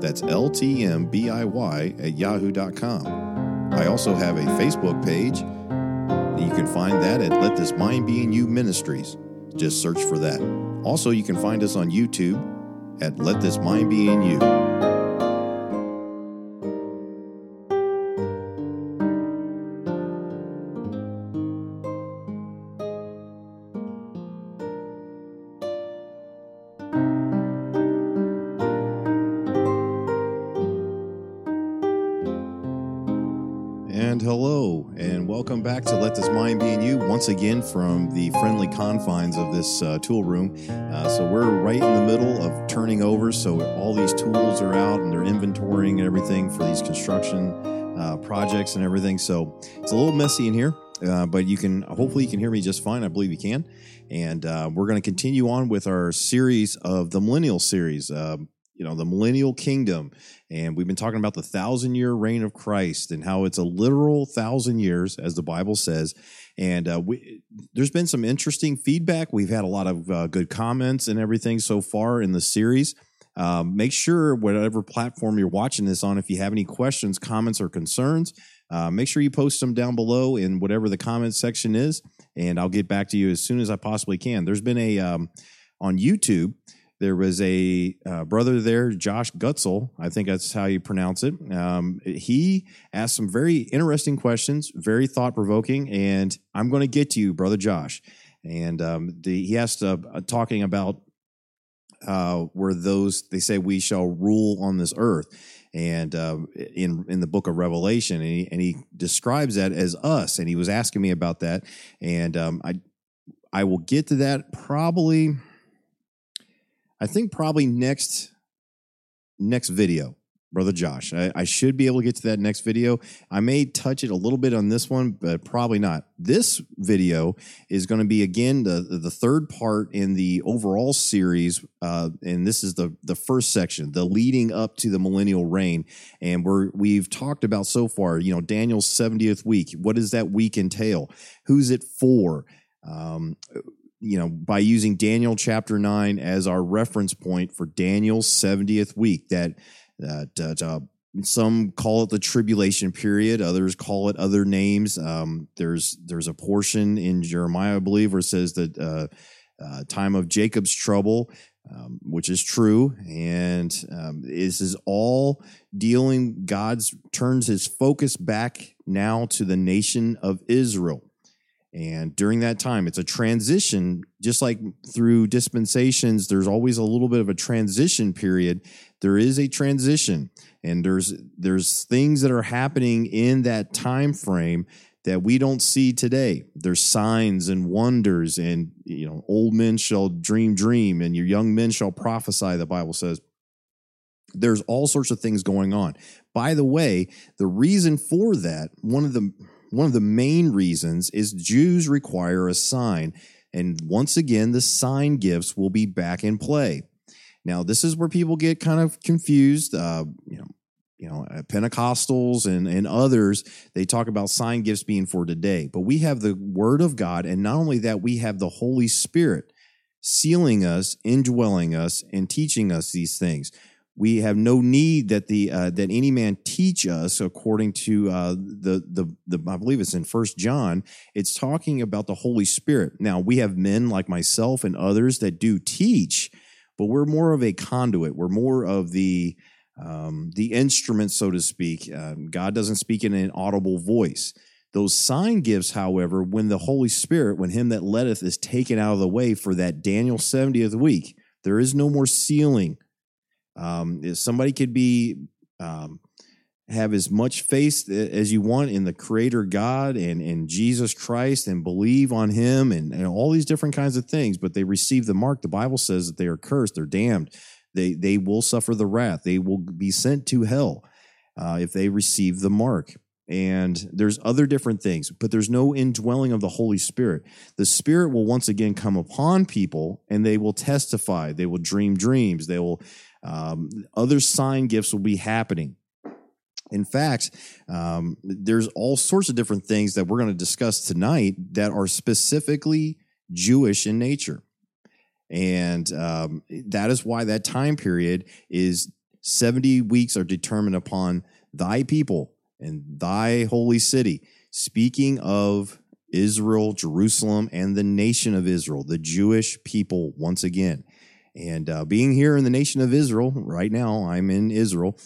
That's LTMBIY at yahoo.com. I also have a Facebook page. You can find that at Let This Mind Be in You Ministries. Just search for that. Also, you can find us on YouTube at Let This Mind Be in You. And hello, and welcome back to Let This Mind Be in You once again from the friendly confines of this uh, tool room. Uh, so, we're right in the middle of turning over. So, all these tools are out and they're inventorying and everything for these construction uh, projects and everything. So, it's a little messy in here. Uh, but you can hopefully you can hear me just fine. I believe you can, and uh, we're going to continue on with our series of the Millennial series. Um, you know the millennial kingdom and we've been talking about the thousand year reign of christ and how it's a literal thousand years as the bible says and uh, we, there's been some interesting feedback. We've had a lot of uh, good comments and everything so far in the series. Um, make sure whatever platform you're watching this on if you have any questions comments or concerns uh, make sure you post them down below in whatever the comment section is and i'll get back to you as soon as i possibly can. There's been a um, on youtube there was a uh, brother there, Josh Gutzel, I think that's how you pronounce it. Um, he asked some very interesting questions, very thought provoking, and I'm going to get to you, brother Josh. And um, the, he asked, uh, talking about uh, where those they say we shall rule on this earth, and uh, in in the book of Revelation, and he, and he describes that as us. And he was asking me about that, and um, I I will get to that probably I think probably next next video, brother Josh. I, I, should be able to get to that next video. I may touch it a little bit on this one, but probably not. This video is going to be again the the third part in the overall series, uh, and this is the the first section, the leading up to the millennial reign. And we're we've talked about so far, you know, Daniel's seventieth week. What does that week entail? Who's it for? Um, you know, by using Daniel chapter 9 as our reference point for Daniel's 70th week, that, that uh, some call it the tribulation period, others call it other names. Um, there's there's a portion in Jeremiah, I believe, where it says that uh, uh, time of Jacob's trouble, um, which is true, and um, this is all dealing. God's turns his focus back now to the nation of Israel. And during that time, it's a transition, just like through dispensations, there's always a little bit of a transition period. There is a transition, and there's there's things that are happening in that time frame that we don't see today. There's signs and wonders, and you know, old men shall dream dream, and your young men shall prophesy, the Bible says. There's all sorts of things going on. By the way, the reason for that, one of the one of the main reasons is Jews require a sign. And once again, the sign gifts will be back in play. Now, this is where people get kind of confused. Uh, you know, you know, Pentecostals and, and others, they talk about sign gifts being for today. But we have the Word of God, and not only that, we have the Holy Spirit sealing us, indwelling us, and teaching us these things we have no need that the uh, that any man teach us according to uh, the, the the I believe it's in First John. It's talking about the Holy Spirit. Now we have men like myself and others that do teach, but we're more of a conduit. We're more of the um, the instrument, so to speak. Um, God doesn't speak in an audible voice. Those sign gifts, however, when the Holy Spirit, when Him that letteth is taken out of the way for that Daniel 70th week, there is no more sealing um, somebody could be um, have as much faith as you want in the Creator God and in Jesus Christ and believe on Him and, and all these different kinds of things, but they receive the mark. The Bible says that they are cursed, they're damned, they they will suffer the wrath, they will be sent to hell. uh, if they receive the mark. And there's other different things, but there's no indwelling of the Holy Spirit. The Spirit will once again come upon people and they will testify. They will dream dreams. They will, um, other sign gifts will be happening. In fact, um, there's all sorts of different things that we're going to discuss tonight that are specifically Jewish in nature. And um, that is why that time period is 70 weeks are determined upon thy people and thy holy city. Speaking of Israel, Jerusalem, and the nation of Israel, the Jewish people once again. And uh, being here in the nation of Israel right now, I'm in Israel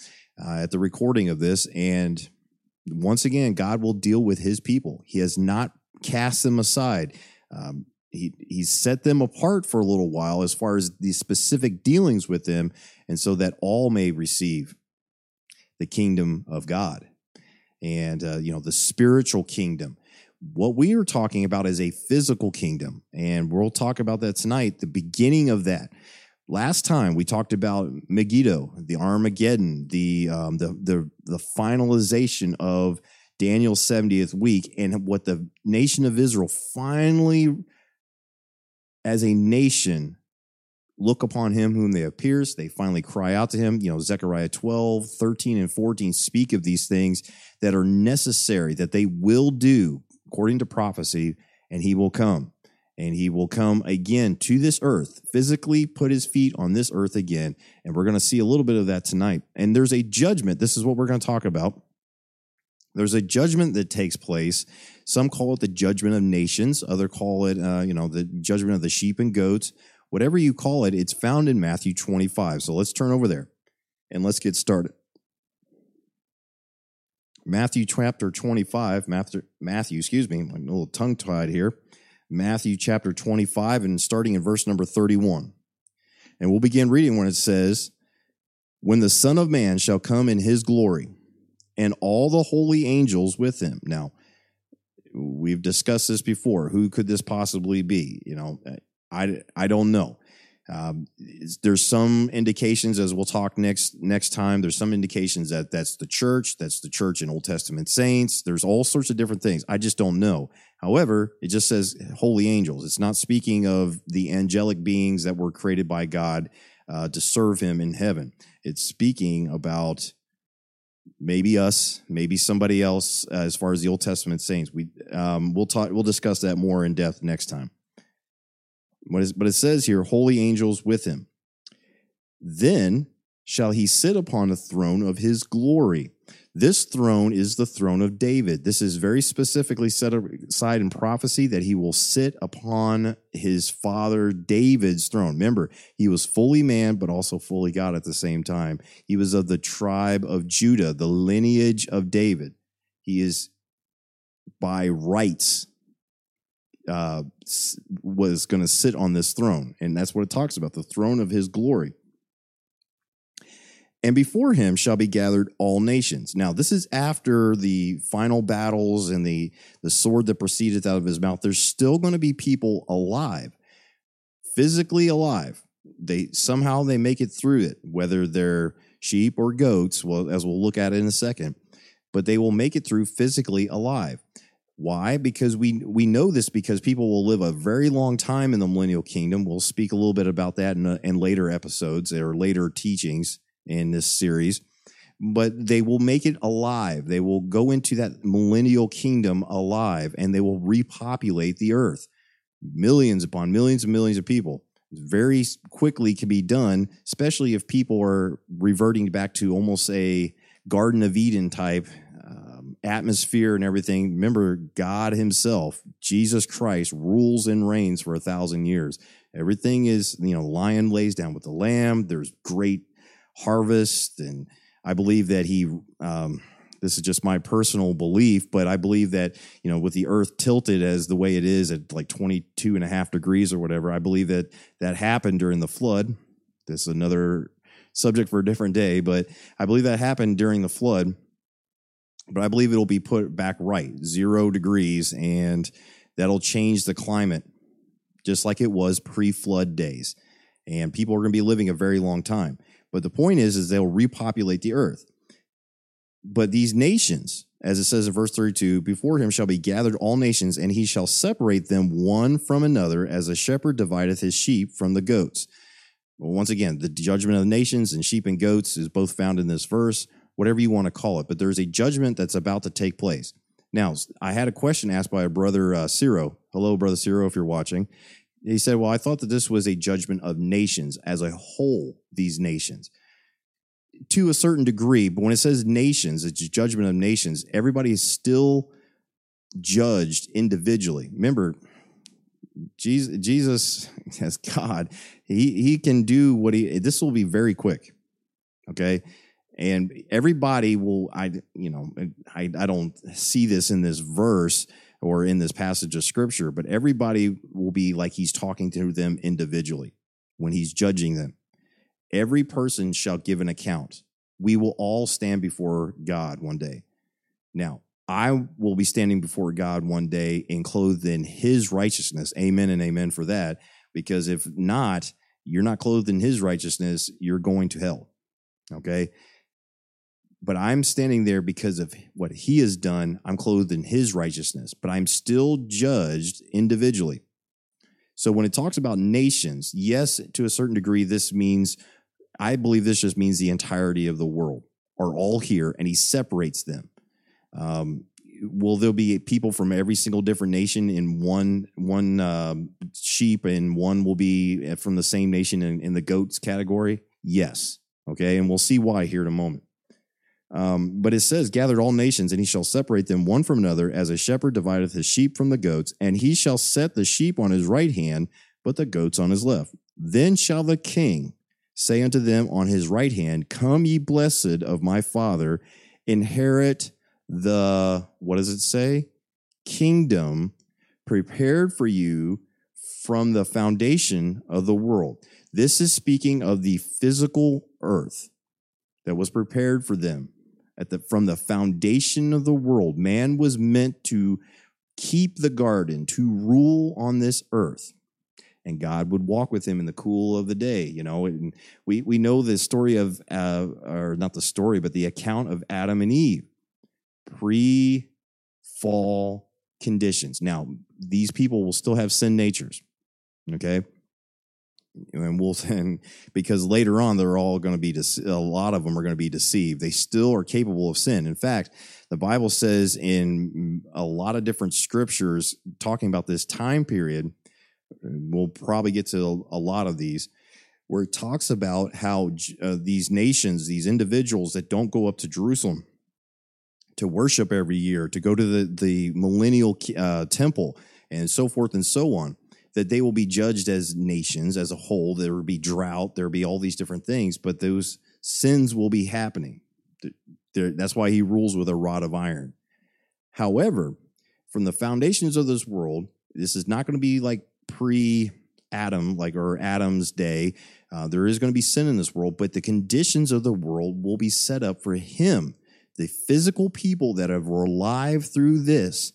uh, at the recording of this. And once again, God will deal with his people. He has not cast them aside. Um, he he's set them apart for a little while as far as the specific dealings with them and so that all may receive the kingdom of god and uh, you know the spiritual kingdom what we are talking about is a physical kingdom and we'll talk about that tonight the beginning of that last time we talked about megiddo the armageddon the um, the, the the finalization of daniel's 70th week and what the nation of israel finally as a nation look upon him whom they have pierced. They finally cry out to him. You know, Zechariah 12, 13, and 14 speak of these things that are necessary, that they will do according to prophecy, and he will come. And he will come again to this earth, physically put his feet on this earth again. And we're going to see a little bit of that tonight. And there's a judgment. This is what we're going to talk about. There's a judgment that takes place. Some call it the judgment of nations. Other call it, uh, you know, the judgment of the sheep and goats. Whatever you call it, it's found in Matthew 25. So let's turn over there and let's get started. Matthew chapter 25, Matthew, Matthew excuse me, I'm a little tongue tied here. Matthew chapter 25 and starting in verse number 31. And we'll begin reading when it says, When the Son of Man shall come in his glory, and all the holy angels with him. Now, we've discussed this before. Who could this possibly be? You know, I, I don't know. Um, there's some indications, as we'll talk next next time. There's some indications that that's the church, that's the church in Old Testament saints. There's all sorts of different things. I just don't know. However, it just says holy angels. It's not speaking of the angelic beings that were created by God uh, to serve Him in heaven. It's speaking about maybe us, maybe somebody else. Uh, as far as the Old Testament saints, we um, we'll talk. We'll discuss that more in depth next time. What is, but it says here, holy angels with him. Then shall he sit upon the throne of his glory. This throne is the throne of David. This is very specifically set aside in prophecy that he will sit upon his father David's throne. Remember, he was fully man, but also fully God at the same time. He was of the tribe of Judah, the lineage of David. He is by rights uh, was going to sit on this throne. And that's what it talks about the throne of his glory and before him shall be gathered all nations. Now, this is after the final battles and the, the sword that proceedeth out of his mouth. There's still going to be people alive, physically alive. They somehow they make it through it, whether they're sheep or goats, well, as we'll look at it in a second, but they will make it through physically alive. Why? Because we we know this because people will live a very long time in the millennial kingdom. We'll speak a little bit about that in, uh, in later episodes or later teachings in this series, but they will make it alive. They will go into that millennial kingdom alive and they will repopulate the earth. Millions upon millions and millions of people. Very quickly can be done, especially if people are reverting back to almost a Garden of Eden type atmosphere and everything. Remember, God Himself, Jesus Christ, rules and reigns for a thousand years. Everything is, you know, lion lays down with the lamb. There's great harvest. And I believe that he, um, this is just my personal belief, but I believe that, you know, with the earth tilted as the way it is at like 22 and a half degrees or whatever, I believe that that happened during the flood. This is another subject for a different day, but I believe that happened during the flood. But I believe it'll be put back right, zero degrees, and that'll change the climate just like it was pre flood days. And people are going to be living a very long time. But the point is, is they'll repopulate the earth. But these nations, as it says in verse 32, before him shall be gathered all nations, and he shall separate them one from another, as a shepherd divideth his sheep from the goats. Well, once again, the judgment of the nations and sheep and goats is both found in this verse, whatever you want to call it. But there's a judgment that's about to take place. Now, I had a question asked by a brother, uh, Ciro. Hello, brother Ciro, if you're watching. He said, Well, I thought that this was a judgment of nations as a whole, these nations. To a certain degree, but when it says nations, it's judgment of nations, everybody is still judged individually. Remember, Jesus, Jesus as God, he, he can do what he, this will be very quick. Okay and everybody will i you know I, I don't see this in this verse or in this passage of scripture but everybody will be like he's talking to them individually when he's judging them. Every person shall give an account. We will all stand before god one day. Now i will be standing before god one day and clothed in his righteousness. Amen and amen for that because if not you're not clothed in his righteousness you're going to hell. Okay but I'm standing there because of what he has done. I'm clothed in his righteousness, but I'm still judged individually. So when it talks about nations, yes, to a certain degree, this means, I believe this just means the entirety of the world are all here and he separates them. Um, will there be people from every single different nation in one one um, sheep and one will be from the same nation in, in the goats category yes okay and we'll see why here in a moment um, but it says, gathered all nations, and he shall separate them one from another, as a shepherd divideth his sheep from the goats, and he shall set the sheep on his right hand, but the goats on his left. Then shall the king say unto them on his right hand, Come, ye blessed of my father, inherit the, what does it say? Kingdom prepared for you from the foundation of the world. This is speaking of the physical earth that was prepared for them at the from the foundation of the world. Man was meant to keep the garden to rule on this earth. And god would walk with him in the cool of the day you know? And we we know the story of uh, or not the story but the account of adam and eve. Pre fall conditions. Now these people will still have sin natures okay and we'll and because later on they're all going to be a lot of them are going to be deceived. They still are capable of sin. In fact the bible says in a lot of different scriptures talking about this time period we'll probably get to a lot of these where it talks about how uh, these nations these individuals that don't go up to jerusalem to worship every year to go to the, the millennial uh, temple and so forth and so on that they will be judged as nations as a whole. There will be drought, there will be all these different things, but those sins will be happening. That's why he rules with a rod of iron. However, from the foundations of this world, this is not going to be like pre Adam, like or Adam's day. Uh, there is going to be sin in this world, but the conditions of the world will be set up for him, the physical people that are alive through this,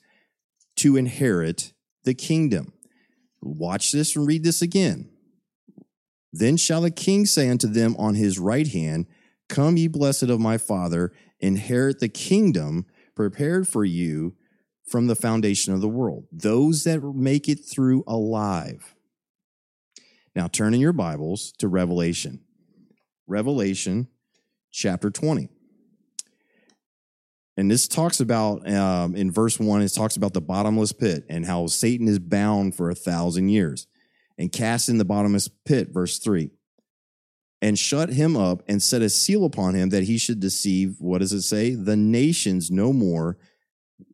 to inherit the kingdom. Watch this and read this again. Then shall the king say unto them on his right hand, Come, ye blessed of my father, inherit the kingdom prepared for you from the foundation of the world. Those that make it through alive. Now turn in your Bibles to Revelation. Revelation chapter 20. And this talks about, um, in verse one, it talks about the bottomless pit and how Satan is bound for a thousand years and cast in the bottomless pit, verse three, and shut him up and set a seal upon him that he should deceive, what does it say? The nations no more.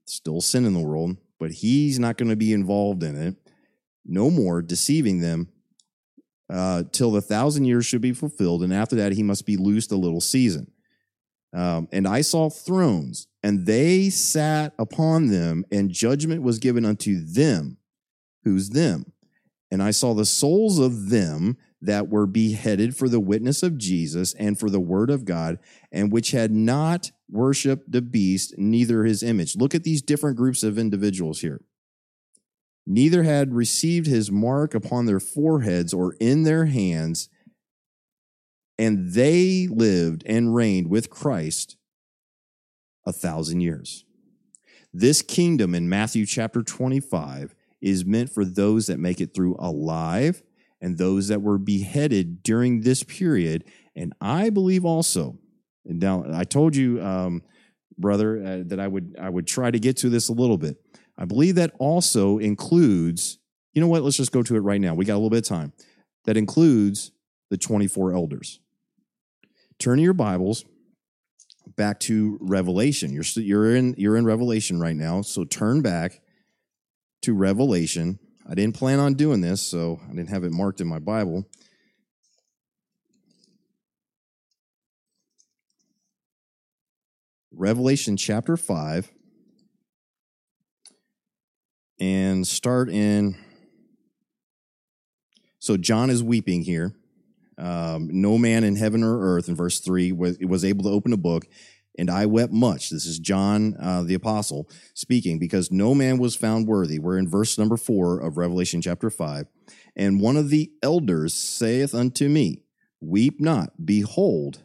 Still sin in the world, but he's not going to be involved in it. No more deceiving them uh, till the thousand years should be fulfilled. And after that, he must be loosed a little season. Um, and I saw thrones, and they sat upon them, and judgment was given unto them. Who's them? And I saw the souls of them that were beheaded for the witness of Jesus and for the word of God, and which had not worshiped the beast, neither his image. Look at these different groups of individuals here. Neither had received his mark upon their foreheads or in their hands and they lived and reigned with Christ a thousand years. This kingdom in Matthew chapter 25 is meant for those that make it through alive and those that were beheaded during this period. And I believe also, and now I told you, um, brother, uh, that I would I would try to get to this a little bit. I believe that also includes, you know what? Let's just go to it right now. We got a little bit of time. That includes the 24 elders. Turn to your Bibles back to Revelation. You're you're in you're in Revelation right now, so turn back to Revelation. I didn't plan on doing this, so I didn't have it marked in my Bible. Revelation chapter 5 and start in so John is weeping here um, no man in heaven or earth, in verse 3, was, was able to open a book, and I wept much. This is John uh, the apostle speaking, because no man was found worthy. We're in verse number 4 of Revelation chapter 5. And one of the elders saith unto me, Weep not, behold,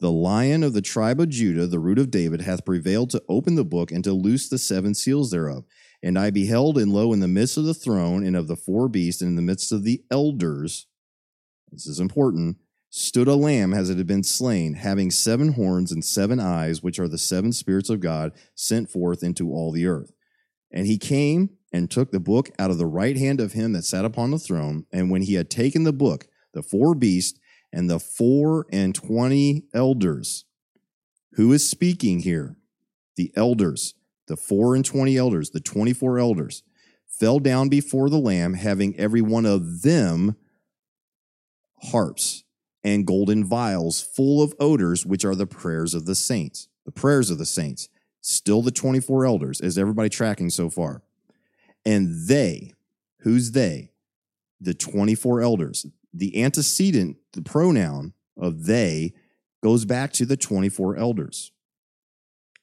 the lion of the tribe of Judah, the root of David, hath prevailed to open the book and to loose the seven seals thereof. And I beheld, and lo, in the midst of the throne and of the four beasts, and in the midst of the elders, this is important, stood a lamb as it had been slain, having seven horns and seven eyes, which are the seven spirits of God sent forth into all the earth. And he came and took the book out of the right hand of him that sat upon the throne. And when he had taken the book, the four beasts and the four and twenty elders, who is speaking here? The elders, the four and twenty elders, the 24 elders, fell down before the Lamb, having every one of them harps and golden vials full of odors, which are the prayers of the saints. The prayers of the saints. Still the 24 elders. Is everybody tracking so far? And they, who's they? The 24 elders. The antecedent, the pronoun of they, goes back to the 24 elders.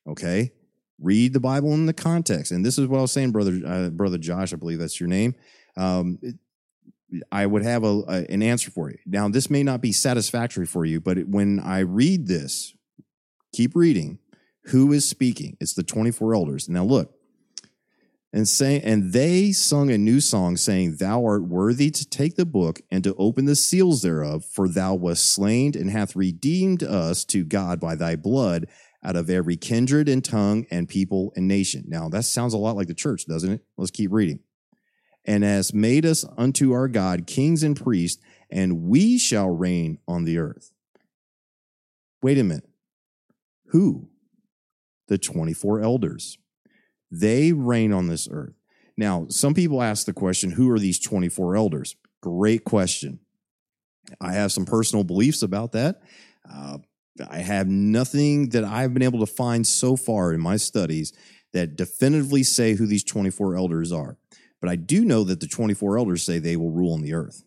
Okay? Read the Bible in the context. And this is what I was saying, brother, uh, brother Josh, I believe that's your name. Um, I would have a, a, an answer for you. Now, this may not be satisfactory for you, but when I read this, keep reading. Who is speaking? It's the 24 elders. Now look, and say, and they sung a new song, saying, Thou art worthy to take the book and to open the seals thereof, for thou wast slain and hath redeemed us to God by thy blood out of every kindred and tongue and people and nation. Now that sounds a lot like the church, doesn't it? Let's keep reading and has made us unto our God kings and priests, and we shall reign on the earth. Wait a minute. Who? The 24 elders. They reign on this earth. Now, some people ask the question who are these 24 elders? Great question. I have some personal beliefs about that. Uh, I have nothing that I've been able to find so far in my studies that definitively say who these 24 elders are. But I do know that the 24 elders say they will rule on the earth.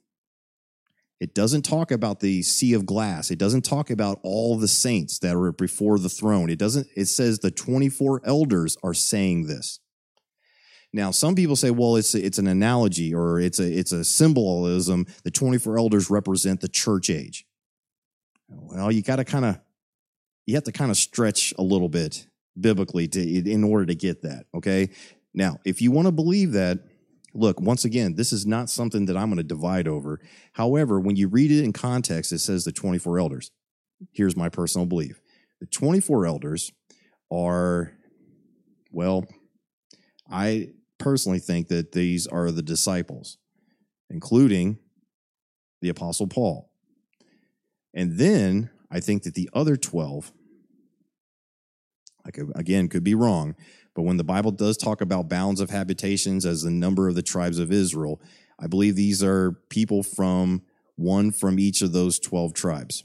It doesn't talk about the sea of glass. It doesn't talk about all the saints that are before the throne. It doesn't, it says the 24 elders are saying this. Now, some people say, well, it's it's an analogy or it's a it's a symbolism. The 24 elders represent the church age. Well, you got to kind of you have to kind of stretch a little bit biblically to in order to get that. Okay. Now, if you want to believe that, look, once again, this is not something that I'm going to divide over. However, when you read it in context, it says the 24 elders. Here's my personal belief the 24 elders are, well, I personally think that these are the disciples, including the Apostle Paul. And then I think that the other 12, I could, again, could be wrong, but when the Bible does talk about bounds of habitations as the number of the tribes of Israel, I believe these are people from one from each of those 12 tribes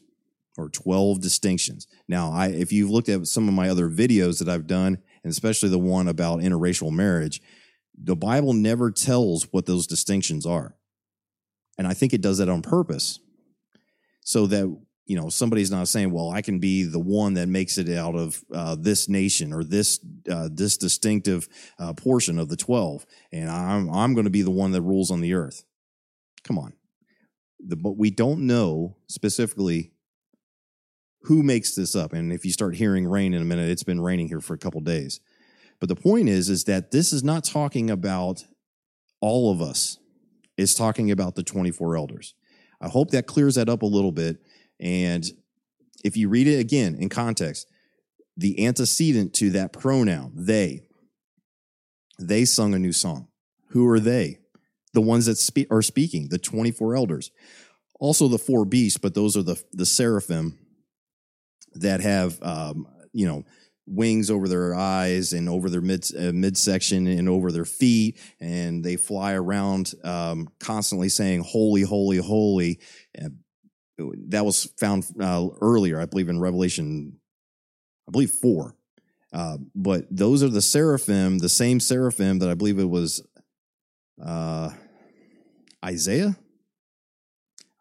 or 12 distinctions. Now, I, if you've looked at some of my other videos that I've done, and especially the one about interracial marriage, the Bible never tells what those distinctions are. And I think it does that on purpose so that you know somebody's not saying well i can be the one that makes it out of uh, this nation or this uh, this distinctive uh, portion of the 12 and i'm i'm going to be the one that rules on the earth come on the, but we don't know specifically who makes this up? And if you start hearing rain in a minute, it's been raining here for a couple days. But the point is, is that this is not talking about all of us. It's talking about the 24 elders. I hope that clears that up a little bit. And if you read it again in context, the antecedent to that pronoun, they, they sung a new song. Who are they? The ones that spe- are speaking, the 24 elders. Also the four beasts, but those are the, the seraphim that have, um, you know, wings over their eyes and over their mid uh, midsection and over their feet, and they fly around um, constantly saying "Holy, holy, holy." And that was found uh, earlier, I believe, in Revelation, I believe four. Uh, but those are the seraphim, the same seraphim that I believe it was uh, Isaiah.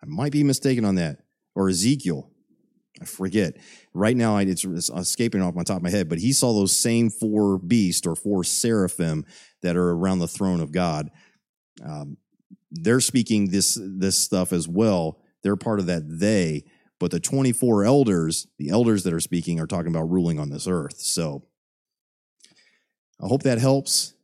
I might be mistaken on that, or Ezekiel. I forget. Right now, it's escaping off my top of my head, but he saw those same four beasts or four seraphim that are around the throne of God. Um, they're speaking this this stuff as well. They're part of that they, but the 24 elders, the elders that are speaking, are talking about ruling on this earth. So I hope that helps.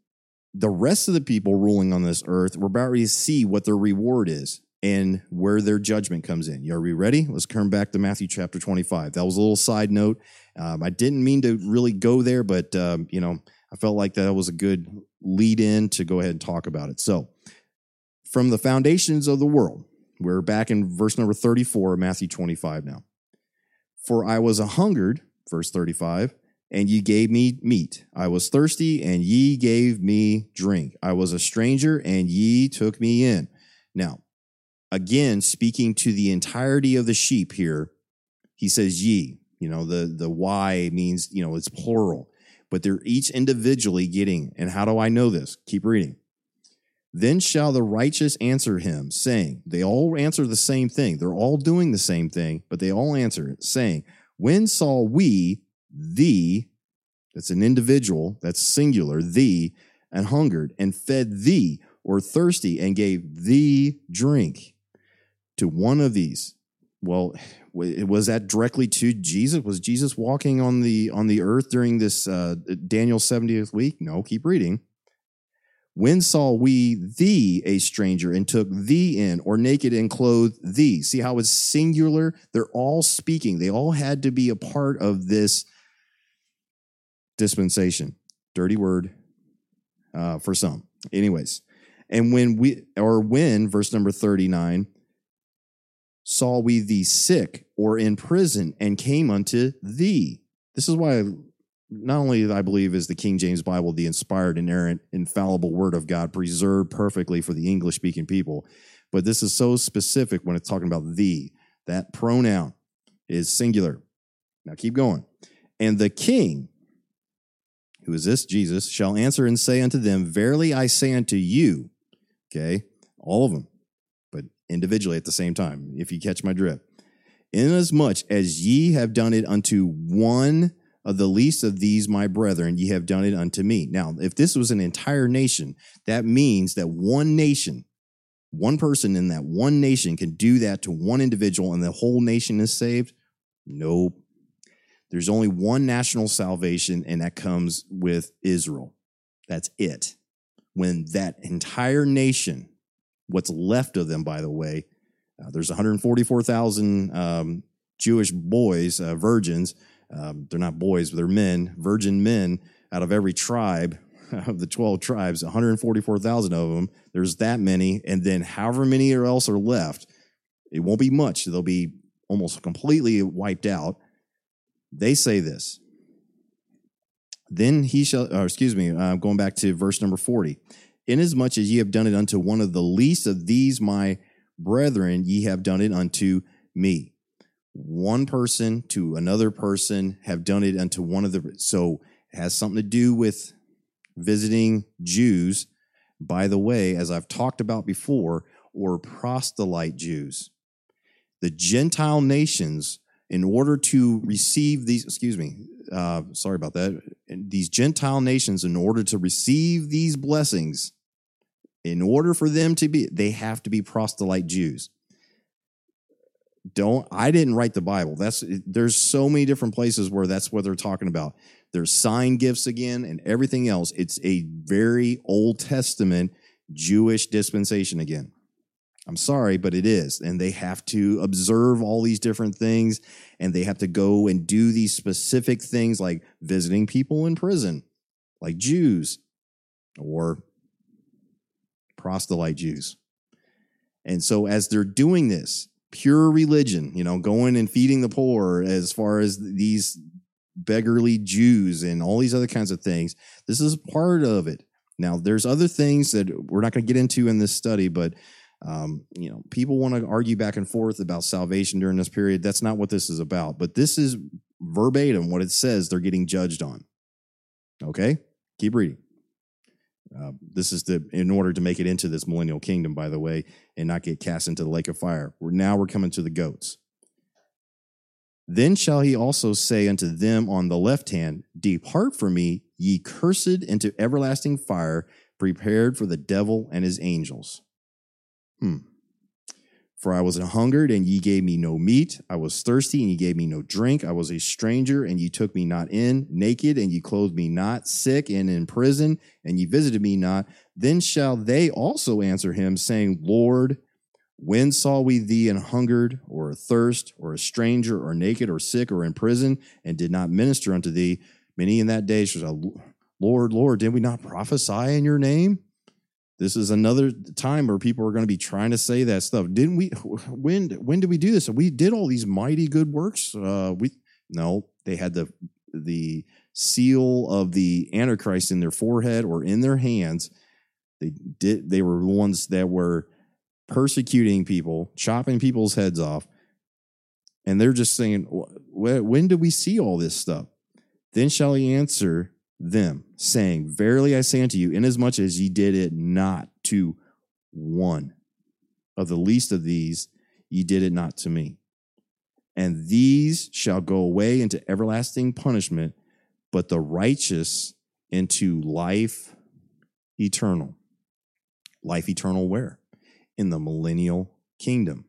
The rest of the people ruling on this earth, we're about to see what their reward is and where their judgment comes in. Are we ready? Let's turn back to Matthew chapter 25. That was a little side note. Um, I didn't mean to really go there, but um, you know, I felt like that was a good lead in to go ahead and talk about it. So, from the foundations of the world, we're back in verse number 34 of Matthew 25 now. For I was a hungered, verse 35, and ye gave me meat. I was thirsty, and ye gave me drink. I was a stranger, and ye took me in. Now, again, speaking to the entirety of the sheep here, he says ye. You know, the, the why means, you know, it's plural, but they're each individually getting. And how do I know this? Keep reading. Then shall the righteous answer him, saying, They all answer the same thing. They're all doing the same thing, but they all answer it, saying, When saw we thee, that's an individual, that's singular, thee, and hungered, and fed thee, or thirsty, and gave thee drink? to one of these. Well, was that directly to Jesus? Was Jesus walking on the on the earth during this uh, Daniel 70th week? No, keep reading. When saw we thee a stranger and took thee in, or naked and clothed thee? See how it's singular? They're all speaking. They all had to be a part of this dispensation. Dirty word uh, for some. Anyways, and when we, or when, verse number 39, saw we thee sick or in prison and came unto thee. This is why not only I believe is the King James Bible the inspired, inerrant, infallible word of God, preserved perfectly for the English speaking people, but this is so specific when it's talking about thee. That pronoun is singular. Now keep going. And the king, who is this? Jesus, shall answer and say unto them, Verily I say unto you, okay, all of them, but individually at the same time, if you catch my drift. Inasmuch as ye have done it unto one of the least of these my brethren, ye have done it unto me. Now, if this was an entire nation, that means that one nation, one person in that one nation can do that to one individual and the whole nation is saved? Nope. There's only one national salvation, and that comes with Israel. That's it. When that entire nation what's left of them, by the way. Uh, there's 144,000 um, Jewish boys, uh, virgins. Um, they're not boys, but they're men, virgin men out of every tribe of the 12 tribes, 144,000 of them. There's that many. And then however many else are left, it won't be much. They'll be almost completely wiped out. They say this. Then he shall, or excuse me, uh, going back to verse number 40 inasmuch as ye have done it unto one of the least of these my brethren, ye have done it unto me. One person to another person have done it unto one of the. So it has something to do with visiting Jews. By the way, as I've talked about before, or proselyte Jews. The Gentile nations, in order to receive these, excuse me, uh, sorry about that, these Gentile nations, in order to receive these blessings, in order for them to be, they have to be proselyte Jews. Don't I didn't write the Bible. That's there's so many different places where that's what they're talking about. There's sign gifts again and everything else. It's a very Old Testament Jewish dispensation again. I'm sorry, but it is. And they have to observe all these different things and they have to go and do these specific things like visiting people in prison, like Jews or proselyte Jews. And so as they're doing this, pure religion, you know, going and feeding the poor as far as these beggarly Jews and all these other kinds of things, this is part of it. Now, there's other things that we're not going to get into in this study, but um, you know, people want to argue back and forth about salvation during this period. That's not what this is about. But this is verbatim what it says they're getting judged on. Okay, keep reading. Uh, this is the in order to make it into this millennial kingdom, by the way, and not get cast into the lake of fire. We're, now we're coming to the goats. Then shall he also say unto them on the left hand, Depart from me, ye cursed, into everlasting fire, prepared for the devil and his angels. Hmm. For I was hungered, and ye gave me no meat. I was thirsty, and ye gave me no drink. I was a stranger, and ye took me not in. Naked, and ye clothed me not. Sick, and in prison, and ye visited me not. Then shall they also answer him, saying, Lord, when saw we thee an hungered, or athirst, or a stranger, or naked, or sick, or in prison, and did not minister unto thee? Many in that day shall say, Lord, Lord, did we not prophesy in your name? This is another time where people are going to be trying to say that stuff. Didn't we? When when did we do this? We did all these mighty good works. Uh, we no, they had the the seal of the Antichrist in their forehead or in their hands. They did. They were the ones that were persecuting people, chopping people's heads off, and they're just saying, "When did we see all this stuff?" Then shall he answer them, saying, Verily I say unto you, inasmuch as ye did it not to one of the least of these, ye did it not to me. And these shall go away into everlasting punishment, but the righteous into life eternal. Life eternal where? In the millennial kingdom.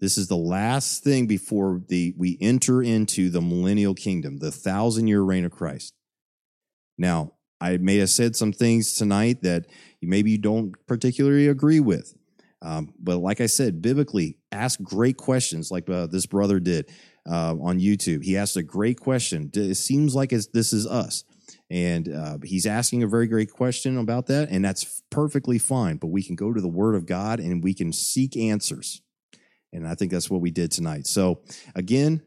This is the last thing before the we enter into the millennial kingdom, the thousand year reign of Christ. Now, I may have said some things tonight that maybe you don't particularly agree with. Um, but like I said, biblically, ask great questions like uh, this brother did uh, on YouTube. He asked a great question. It seems like this is us. And uh, he's asking a very great question about that, and that's perfectly fine. But we can go to the Word of God and we can seek answers. And I think that's what we did tonight. So, again,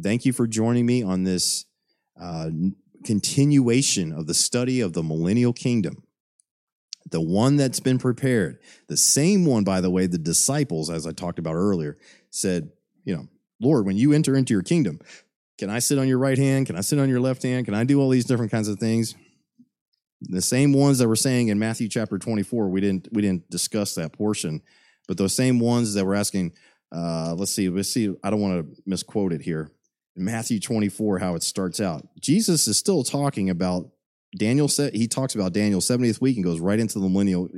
thank you for joining me on this uh, continuation of the study of the millennial kingdom. The one that's been prepared, the same one, by the way, the disciples, as I talked about earlier, said, you know, Lord, when you enter into your kingdom, can I sit on your right hand? Can I sit on your left hand? Can I do all these different kinds of things? The same ones that were saying in Matthew chapter 24, we didn't we didn't discuss that portion, but those same ones that were asking, uh, let's see, let's see, I don't want to misquote it here. Matthew 24, how it starts out. Jesus is still talking about Daniel said he talks about Daniel's 70th week and goes right into the millennial,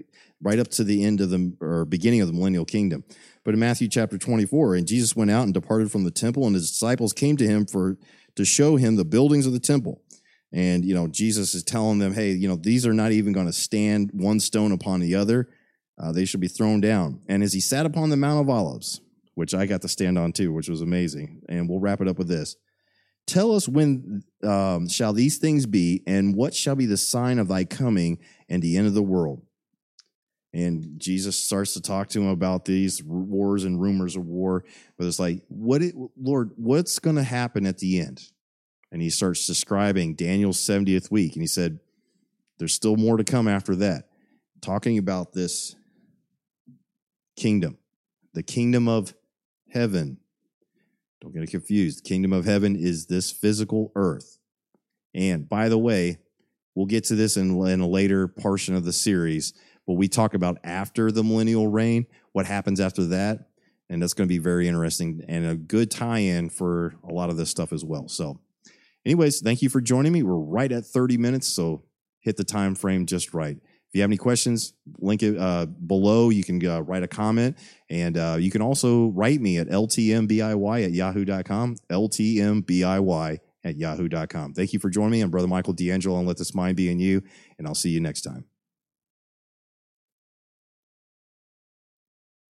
right up to the end of the or beginning of the millennial kingdom. But in Matthew chapter 24, and Jesus went out and departed from the temple, and his disciples came to him for to show him the buildings of the temple. And you know, Jesus is telling them, hey, you know, these are not even going to stand one stone upon the other. Uh, they should be thrown down. And as he sat upon the Mount of Olives, which I got to stand on too, which was amazing. And we'll wrap it up with this. Tell us when um, shall these things be, and what shall be the sign of thy coming and the end of the world? And Jesus starts to talk to him about these wars and rumors of war. But it's like, what, it, Lord, what's going to happen at the end? And he starts describing Daniel's 70th week. And he said, there's still more to come after that, talking about this kingdom, the kingdom of heaven. Don't get it confused. The kingdom of heaven is this physical earth. And by the way, we'll get to this in, in a later portion of the series, but we talk about after the millennial reign, what happens after that. And that's going to be very interesting and a good tie in for a lot of this stuff as well. So, anyways, thank you for joining me. We're right at 30 minutes, so hit the time frame just right. If you have any questions, link it uh, below. You can uh, write a comment, and uh, you can also write me at ltmbiy at yahoo.com. ltmbiy at yahoo.com. Thank you for joining me. I'm Brother Michael D'Angelo, and let this mind be in you, and I'll see you next time.